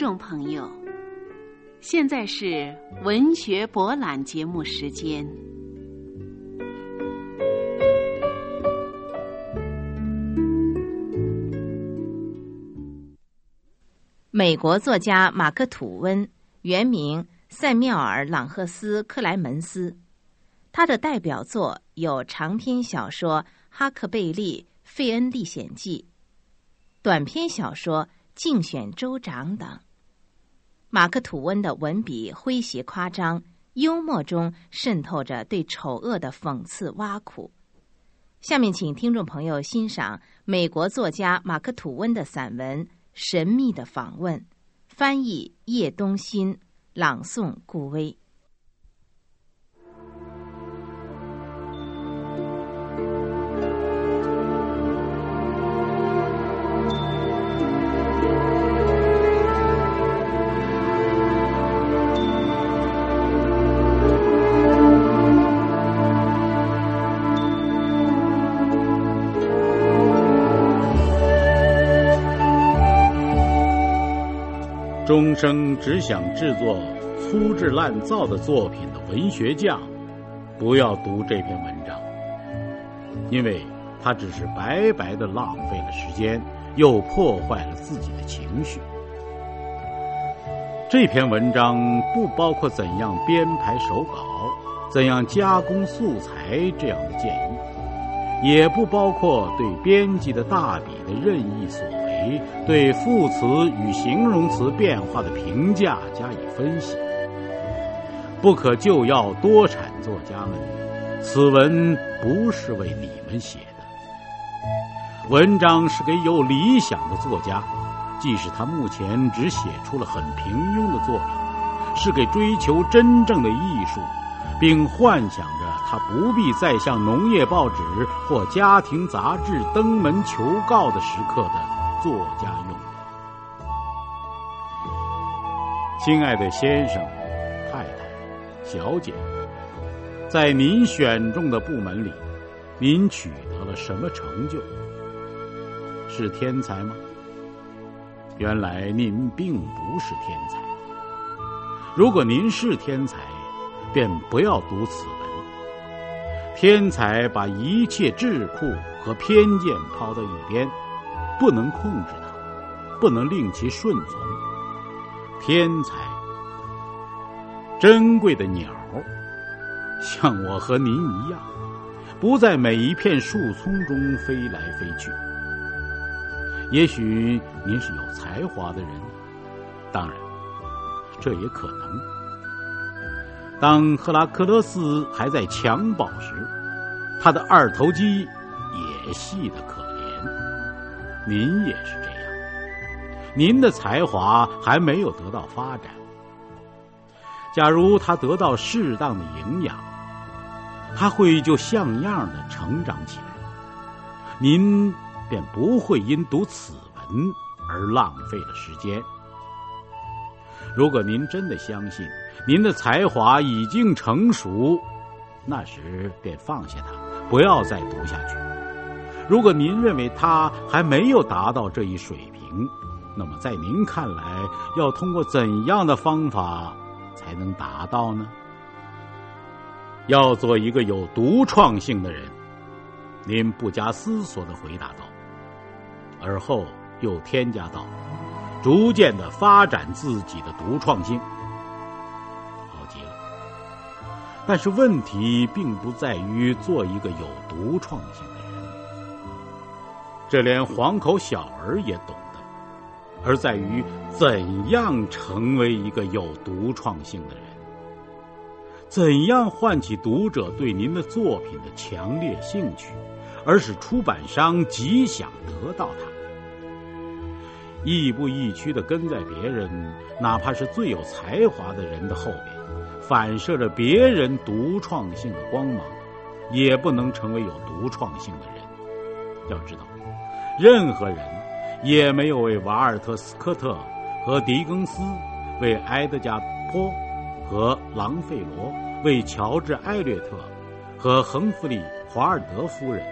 众朋友，现在是文学博览节目时间。美国作家马克·吐温，原名塞缪尔·朗赫斯·克莱门斯，他的代表作有长篇小说《哈克贝利·费恩历险记》，短篇小说。竞选州长等。马克·吐温的文笔诙谐夸张，幽默中渗透着对丑恶的讽刺挖苦。下面，请听众朋友欣赏美国作家马克·吐温的散文《神秘的访问》，翻译叶东新，朗诵顾威。终生只想制作粗制滥造的作品的文学匠，不要读这篇文章，因为他只是白白的浪费了时间，又破坏了自己的情绪。这篇文章不包括怎样编排手稿、怎样加工素材这样的建议，也不包括对编辑的大笔的任意所对副词与形容词变化的评价加以分析，不可救药多产作家们，此文不是为你们写的。文章是给有理想的作家，即使他目前只写出了很平庸的作品，是给追求真正的艺术，并幻想着他不必再向农业报纸或家庭杂志登门求告的时刻的。作家用的，亲爱的先生、太太、小姐，在您选中的部门里，您取得了什么成就？是天才吗？原来您并不是天才。如果您是天才，便不要读此文。天才把一切智库和偏见抛到一边。不能控制它，不能令其顺从。天才，珍贵的鸟，像我和您一样，不在每一片树丛中飞来飞去。也许您是有才华的人，当然，这也可能。当赫拉克勒斯还在襁褓时，他的二头肌也细得可。您也是这样，您的才华还没有得到发展。假如他得到适当的营养，他会就像样的成长起来，您便不会因读此文而浪费了时间。如果您真的相信您的才华已经成熟，那时便放下它，不要再读下去。如果您认为他还没有达到这一水平，那么在您看来，要通过怎样的方法才能达到呢？要做一个有独创性的人，您不加思索的回答道，而后又添加道：“逐渐的发展自己的独创性。”好极了。但是问题并不在于做一个有独创性的。这连黄口小儿也懂得，而在于怎样成为一个有独创性的人，怎样唤起读者对您的作品的强烈兴趣，而使出版商极想得到它。亦步亦趋的跟在别人，哪怕是最有才华的人的后边，反射着别人独创性的光芒，也不能成为有独创性的人。要知道。任何人也没有为瓦尔特斯科特和狄更斯，为埃德加坡和朗费罗，为乔治艾略特和亨弗里华尔德夫人，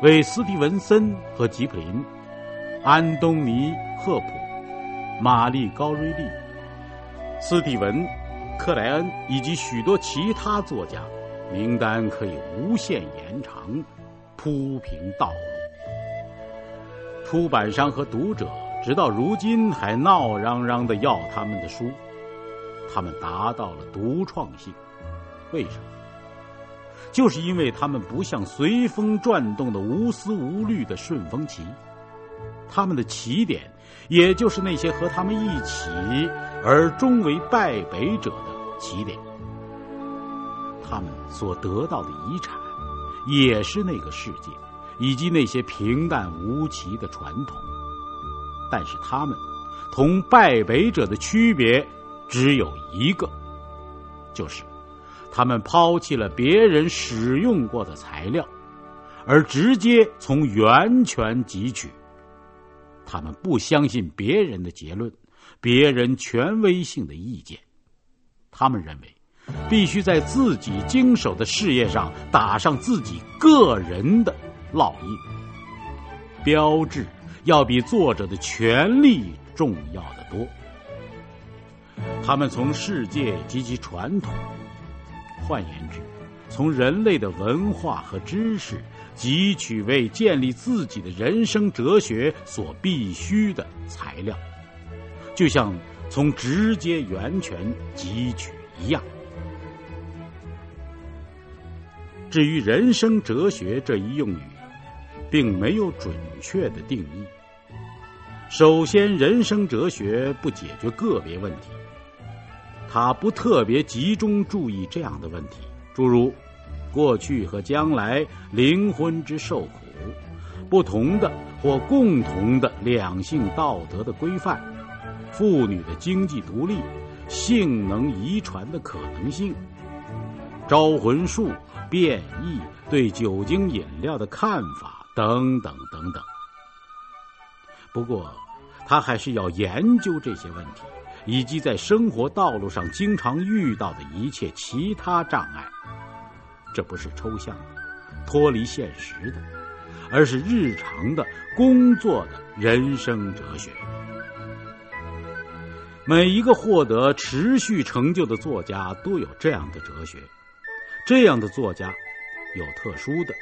为斯蒂文森和吉普林，安东尼赫普，玛丽高瑞利、斯蒂文、克莱恩以及许多其他作家，名单可以无限延长，铺平道路。出版商和读者直到如今还闹嚷嚷的要他们的书，他们达到了独创性。为什么？就是因为他们不像随风转动的无思无虑的顺风旗，他们的起点，也就是那些和他们一起而终为败北者的起点。他们所得到的遗产，也是那个世界，以及那些平淡无奇的传统。但是他们同败北者的区别只有一个，就是。他们抛弃了别人使用过的材料，而直接从源泉汲取。他们不相信别人的结论，别人权威性的意见。他们认为，必须在自己经手的事业上打上自己个人的烙印。标志要比作者的权利重要的多。他们从世界及其传统。换言之，从人类的文化和知识汲取为建立自己的人生哲学所必须的材料，就像从直接源泉汲取一样。至于人生哲学这一用语，并没有准确的定义。首先，人生哲学不解决个别问题。他不特别集中注意这样的问题，诸如过去和将来、灵魂之受苦、不同的或共同的两性道德的规范、妇女的经济独立、性能遗传的可能性、招魂术、变异、对酒精饮料的看法等等等等。不过，他还是要研究这些问题。以及在生活道路上经常遇到的一切其他障碍，这不是抽象的、脱离现实的，而是日常的工作的人生哲学。每一个获得持续成就的作家都有这样的哲学，这样的作家有特殊的、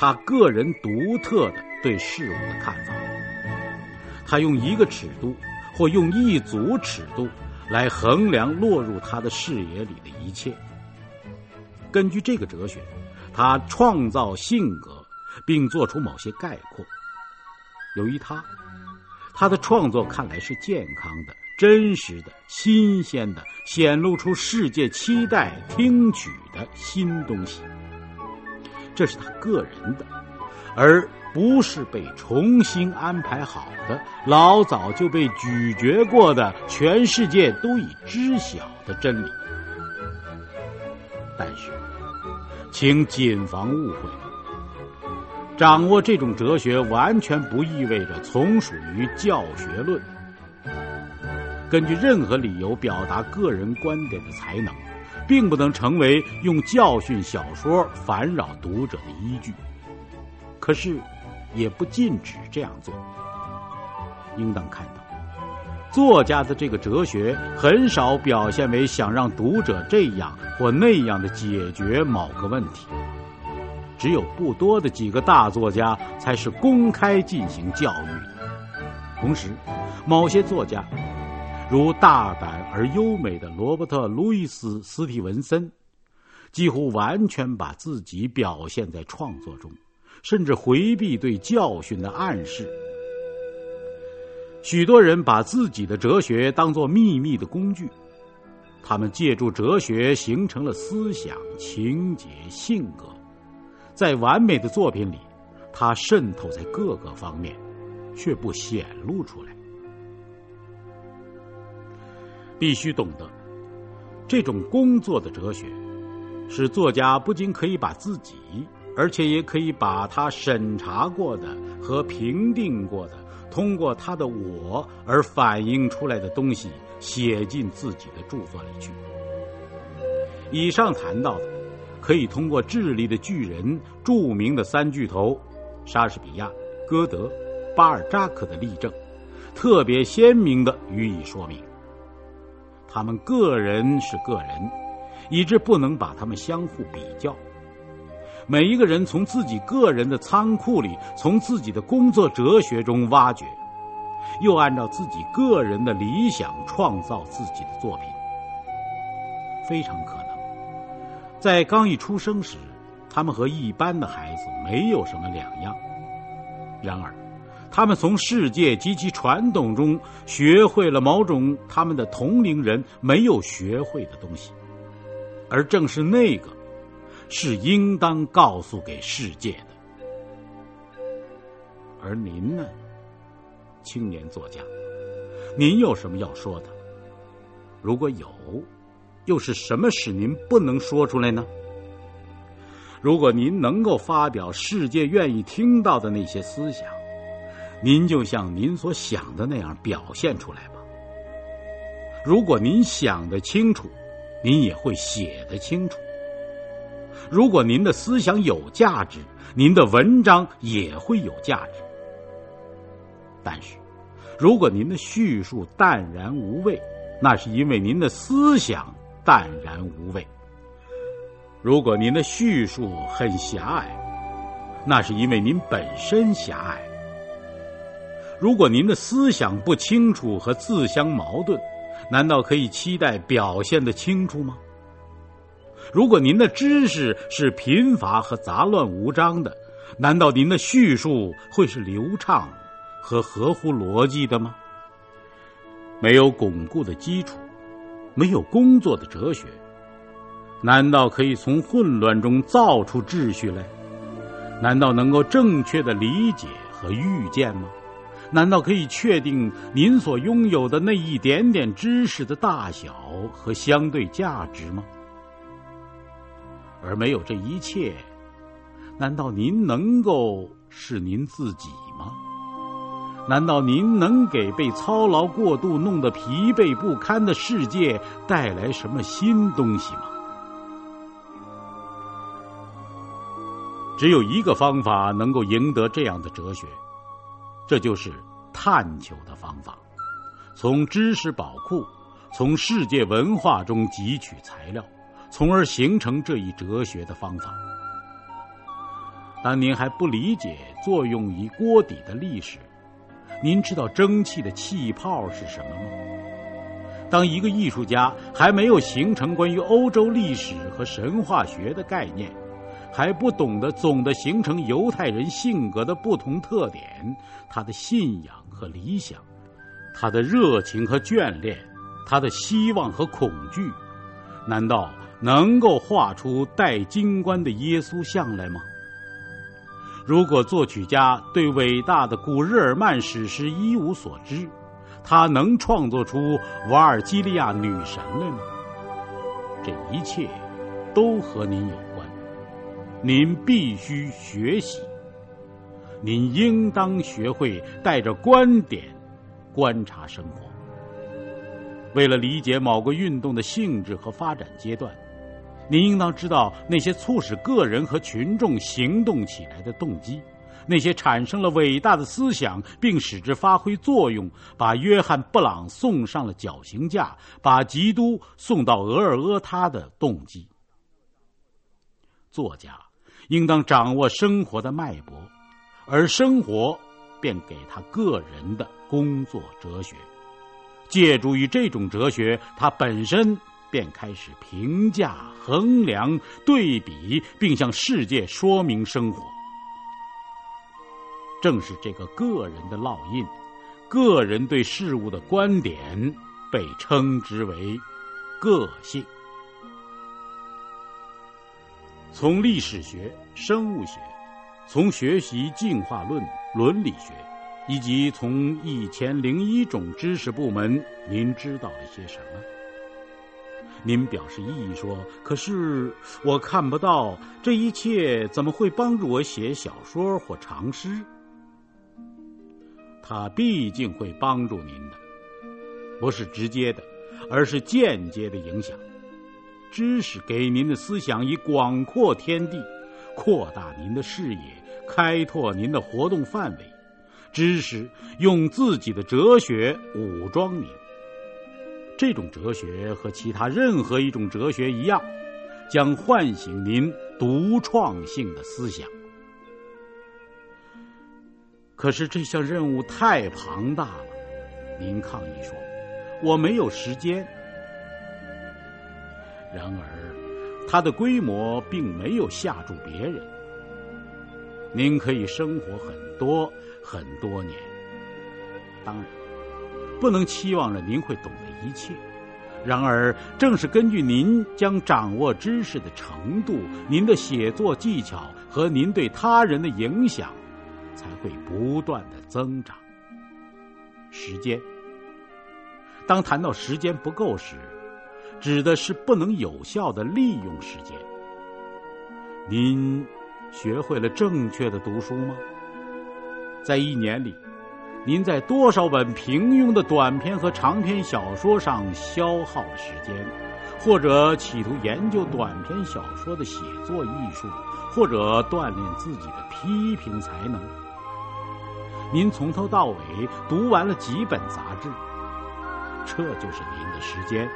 他个人独特的对事物的看法，他用一个尺度。或用一组尺度来衡量落入他的视野里的一切。根据这个哲学，他创造性格，并做出某些概括。由于他，他的创作看来是健康的、真实的、新鲜的，显露出世界期待听取的新东西。这是他个人的，而。不是被重新安排好的，老早就被咀嚼过的，全世界都已知晓的真理。但是，请谨防误会。掌握这种哲学，完全不意味着从属于教学论。根据任何理由表达个人观点的才能，并不能成为用教训小说烦扰读者的依据。可是。也不禁止这样做。应当看到，作家的这个哲学很少表现为想让读者这样或那样的解决某个问题。只有不多的几个大作家才是公开进行教育的。同时，某些作家，如大胆而优美的罗伯特·路易斯·斯蒂文森，几乎完全把自己表现在创作中。甚至回避对教训的暗示。许多人把自己的哲学当作秘密的工具，他们借助哲学形成了思想、情节、性格，在完美的作品里，它渗透在各个方面，却不显露出来。必须懂得，这种工作的哲学，使作家不仅可以把自己。而且也可以把他审查过的和评定过的，通过他的我而反映出来的东西写进自己的著作里去。以上谈到的，可以通过智利的巨人、著名的三巨头——莎士比亚、歌德、巴尔扎克的例证，特别鲜明的予以说明。他们个人是个人，以致不能把他们相互比较。每一个人从自己个人的仓库里，从自己的工作哲学中挖掘，又按照自己个人的理想创造自己的作品。非常可能，在刚一出生时，他们和一般的孩子没有什么两样。然而，他们从世界及其传统中学会了某种他们的同龄人没有学会的东西，而正是那个，是应当告诉给世界的。而您呢，青年作家，您有什么要说的？如果有，又是什么使您不能说出来呢？如果您能够发表世界愿意听到的那些思想，您就像您所想的那样表现出来吧。如果您想得清楚，您也会写得清楚。如果您的思想有价值，您的文章也会有价值。但是，如果您的叙述淡然无味，那是因为您的思想淡然无味。如果您的叙述很狭隘，那是因为您本身狭隘。如果您的思想不清楚和自相矛盾，难道可以期待表现的清楚吗？如果您的知识是贫乏和杂乱无章的，难道您的叙述会是流畅和合乎逻辑的吗？没有巩固的基础，没有工作的哲学，难道可以从混乱中造出秩序来？难道能够正确的理解和预见吗？难道可以确定您所拥有的那一点点知识的大小和相对价值吗？而没有这一切，难道您能够是您自己吗？难道您能给被操劳过度、弄得疲惫不堪的世界带来什么新东西吗？只有一个方法能够赢得这样的哲学。这就是探求的方法，从知识宝库、从世界文化中汲取材料，从而形成这一哲学的方法。当您还不理解作用于锅底的历史，您知道蒸汽的气泡是什么吗？当一个艺术家还没有形成关于欧洲历史和神话学的概念。还不懂得总的形成犹太人性格的不同特点，他的信仰和理想，他的热情和眷恋，他的希望和恐惧，难道能够画出戴金冠的耶稣像来吗？如果作曲家对伟大的古日耳曼史诗一无所知，他能创作出瓦尔基利亚女神来吗？这一切，都和您有。您必须学习，您应当学会带着观点观察生活。为了理解某个运动的性质和发展阶段，您应当知道那些促使个人和群众行动起来的动机，那些产生了伟大的思想并使之发挥作用，把约翰·布朗送上了绞刑架，把基督送到俄尔阿他的动机。作家。应当掌握生活的脉搏，而生活便给他个人的工作哲学。借助于这种哲学，他本身便开始评价、衡量、对比，并向世界说明生活。正是这个个人的烙印，个人对事物的观点，被称之为个性。从历史学、生物学，从学习进化论、伦理学，以及从一千零一种知识部门，您知道了些什么？您表示异议说：“可是我看不到这一切，怎么会帮助我写小说或长诗？”它毕竟会帮助您的，不是直接的，而是间接的影响。知识给您的思想以广阔天地，扩大您的视野，开拓您的活动范围，知识用自己的哲学武装您。这种哲学和其他任何一种哲学一样，将唤醒您独创性的思想。可是这项任务太庞大了，您抗议说：“我没有时间。”然而，它的规模并没有吓住别人。您可以生活很多很多年，当然，不能期望着您会懂得一切。然而，正是根据您将掌握知识的程度、您的写作技巧和您对他人的影响，才会不断的增长。时间，当谈到时间不够时，指的是不能有效的利用时间。您。学会了正确的读书吗？在一年里，您在多少本平庸的短篇和长篇小说上消耗了时间，或者企图研究短篇小说的写作艺术，或者锻炼自己的批评才能？您从头到尾读完了几本杂志？这就是您的时间，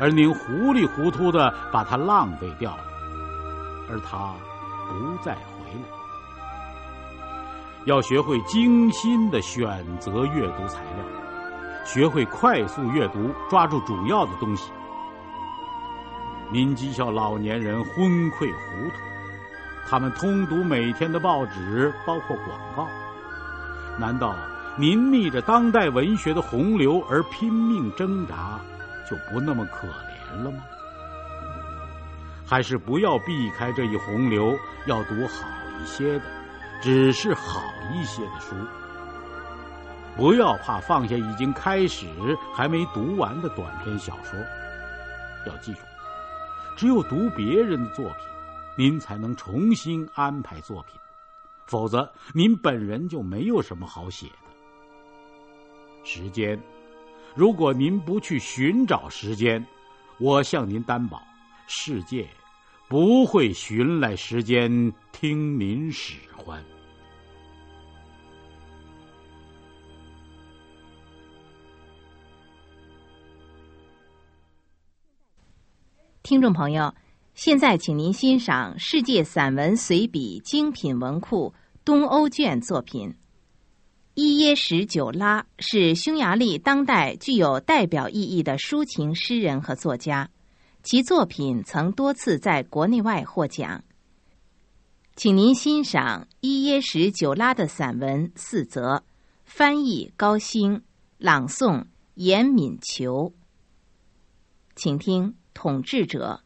而您糊里糊涂的把它浪费掉了，而它。不再回来。要学会精心的选择阅读材料，学会快速阅读，抓住主要的东西。您讥笑老年人昏聩糊涂，他们通读每天的报纸，包括广告。难道您逆着当代文学的洪流而拼命挣扎，就不那么可怜了吗？还是不要避开这一洪流，要读好一些的，只是好一些的书。不要怕放下已经开始还没读完的短篇小说。要记住，只有读别人的作品，您才能重新安排作品，否则您本人就没有什么好写的。时间，如果您不去寻找时间，我向您担保。世界不会寻来时间听您使唤。听众朋友，现在请您欣赏《世界散文随笔精品文库》东欧卷作品。伊什久拉是匈牙利当代具有代表意义的抒情诗人和作家。其作品曾多次在国内外获奖，请您欣赏伊耶什久拉的散文四则，翻译高兴，朗诵严敏求，请听统治者。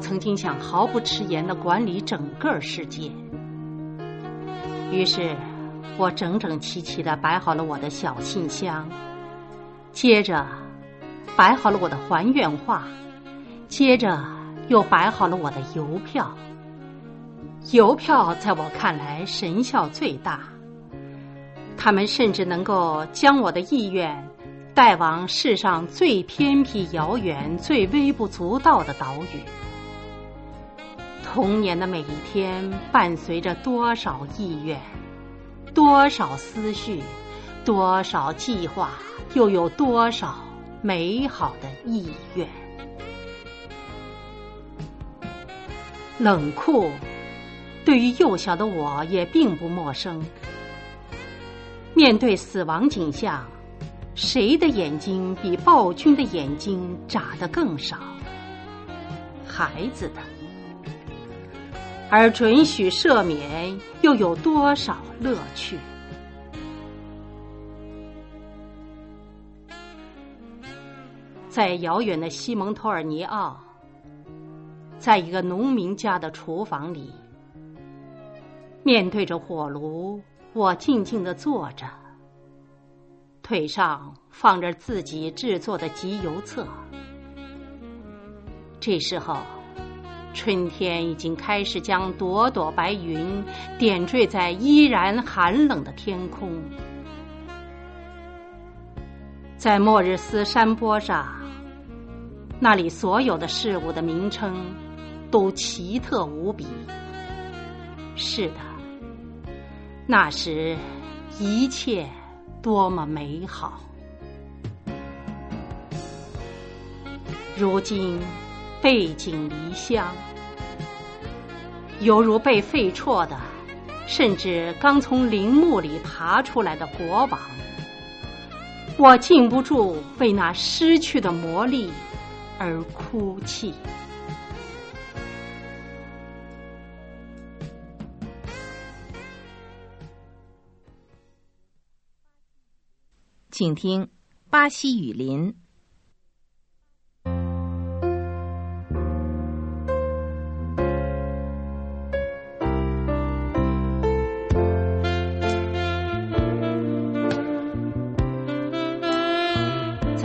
曾经想毫不迟延的管理整个世界。于是，我整整齐齐的摆好了我的小信箱，接着摆好了我的还原画，接着又摆好了我的邮票。邮票在我看来神效最大，他们甚至能够将我的意愿。带往世上最偏僻、遥远、最微不足道的岛屿。童年的每一天，伴随着多少意愿，多少思绪，多少计划，又有多少美好的意愿。冷酷，对于幼小的我也并不陌生。面对死亡景象。谁的眼睛比暴君的眼睛眨得更少？孩子的，而准许赦免，又有多少乐趣？在遥远的西蒙托尔尼奥，在一个农民家的厨房里，面对着火炉，我静静的坐着。腿上放着自己制作的集邮册。这时候，春天已经开始将朵朵白云点缀在依然寒冷的天空。在莫日斯山坡上，那里所有的事物的名称都奇特无比。是的，那时一切多么美好！如今背井离乡，犹如被废黜的，甚至刚从陵墓里爬出来的国王。我禁不住为那失去的魔力而哭泣。请听《巴西雨林》。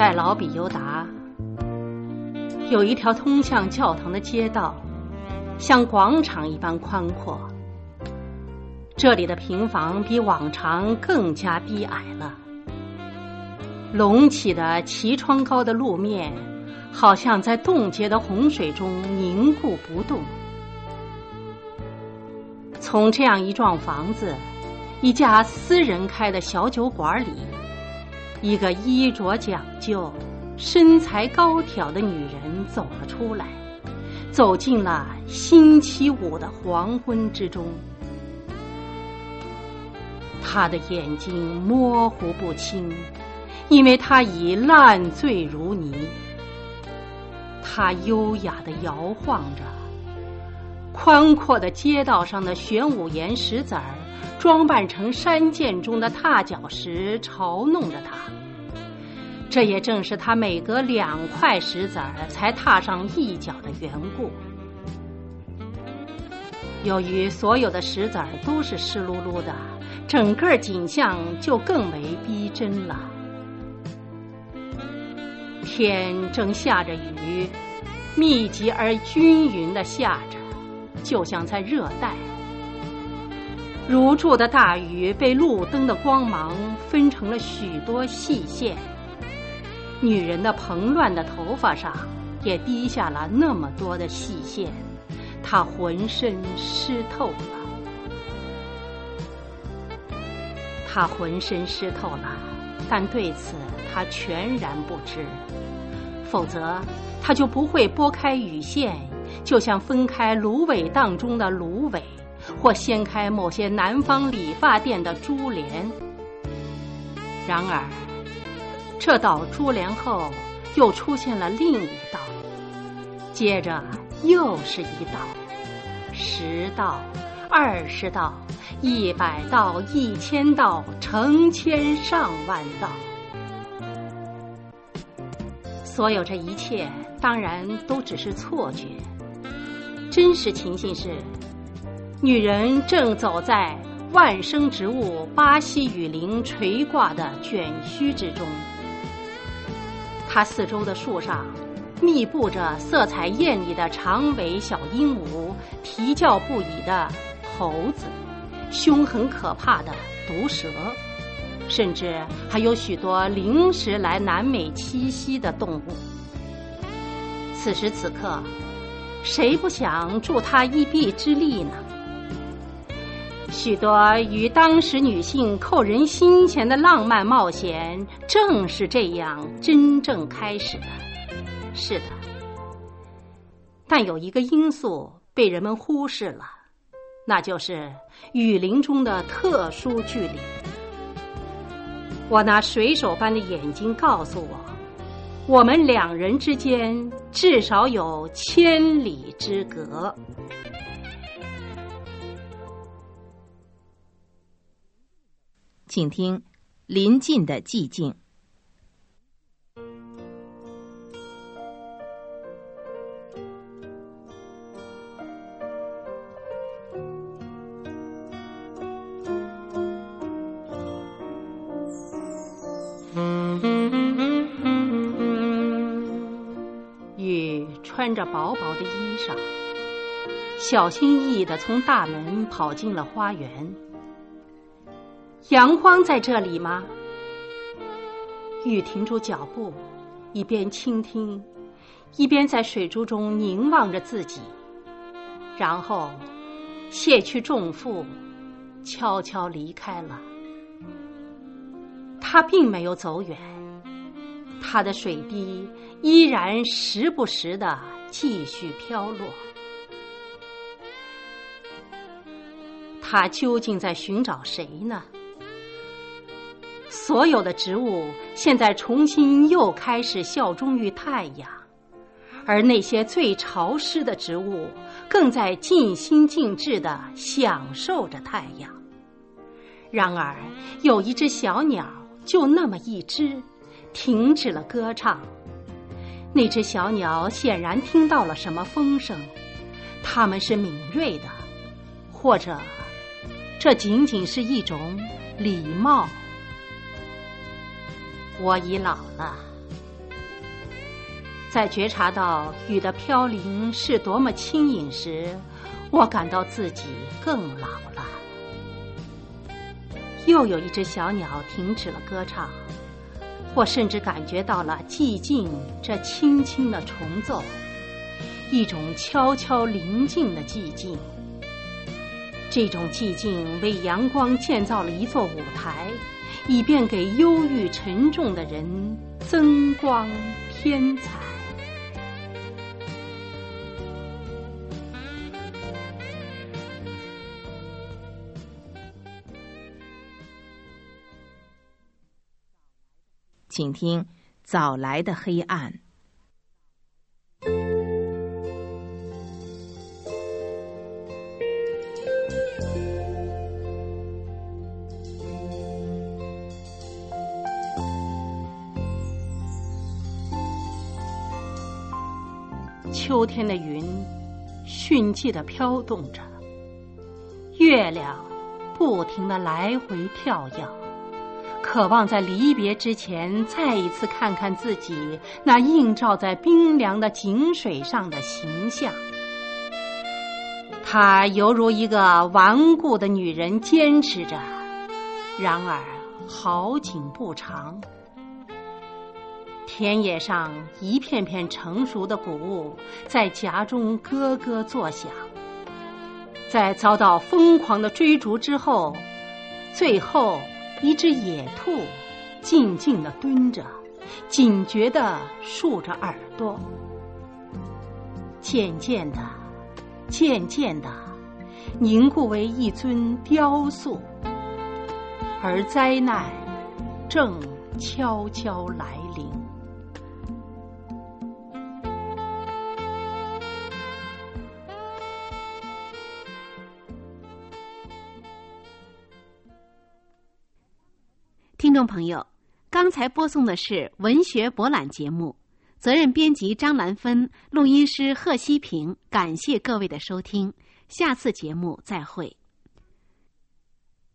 在老比尤达，有一条通向教堂的街道，像广场一般宽阔。这里的平房比往常更加低矮了，隆起的齐窗高的路面，好像在冻结的洪水中凝固不动。从这样一幢房子，一家私人开的小酒馆里。一个衣着讲究、身材高挑的女人走了出来，走进了星期五的黄昏之中。她的眼睛模糊不清，因为她已烂醉如泥。她优雅的摇晃着，宽阔的街道上的玄武岩石子儿。装扮成山涧中的踏脚石，嘲弄着他。这也正是他每隔两块石子儿才踏上一脚的缘故。由于所有的石子儿都是湿漉漉的，整个景象就更为逼真了。天正下着雨，密集而均匀的下着，就像在热带。如注的大雨被路灯的光芒分成了许多细线，女人的蓬乱的头发上也滴下了那么多的细线，她浑身湿透了，她浑身湿透了，但对此她全然不知，否则她就不会拨开雨线，就像分开芦苇荡中的芦苇。或掀开某些南方理发店的珠帘，然而，这道珠帘后又出现了另一道，接着又是一道，十道、二十道、一百道、一千道、成千上万道。所有这一切当然都只是错觉，真实情形是。女人正走在万生植物巴西雨林垂挂的卷须之中，它四周的树上密布着色彩艳丽的长尾小鹦鹉、啼叫不已的猴子、凶狠可怕的毒蛇，甚至还有许多临时来南美栖息的动物。此时此刻，谁不想助他一臂之力呢？许多与当时女性扣人心弦的浪漫冒险，正是这样真正开始的。是的，但有一个因素被人们忽视了，那就是雨林中的特殊距离。我那水手般的眼睛告诉我，我们两人之间至少有千里之隔。请听《临近的寂静》。雨穿着薄薄的衣裳，小心翼翼的从大门跑进了花园。阳光在这里吗？雨停住脚步，一边倾听，一边在水珠中凝望着自己，然后卸去重负，悄悄离开了。他并没有走远，他的水滴依然时不时的继续飘落。他究竟在寻找谁呢？所有的植物现在重新又开始效忠于太阳，而那些最潮湿的植物更在尽心尽致的享受着太阳。然而，有一只小鸟，就那么一只，停止了歌唱。那只小鸟显然听到了什么风声，它们是敏锐的，或者，这仅仅是一种礼貌。我已老了，在觉察到雨的飘零是多么轻盈时，我感到自己更老了。又有一只小鸟停止了歌唱，我甚至感觉到了寂静这轻轻的重奏，一种悄悄临近的寂静。这种寂静为阳光建造了一座舞台。以便给忧郁沉重的人增光添彩。请听《早来的黑暗》。天的云，迅疾的飘动着；月亮不停的来回跳跃，渴望在离别之前再一次看看自己那映照在冰凉的井水上的形象。她犹如一个顽固的女人，坚持着，然而好景不长。田野上一片片成熟的谷物在夹中咯咯作响，在遭到疯狂的追逐之后，最后一只野兔静静的蹲着，警觉的竖着耳朵。渐渐的，渐渐的，凝固为一尊雕塑，而灾难正悄悄来众朋友，刚才播送的是文学博览节目，责任编辑张兰芬，录音师贺希平。感谢各位的收听，下次节目再会。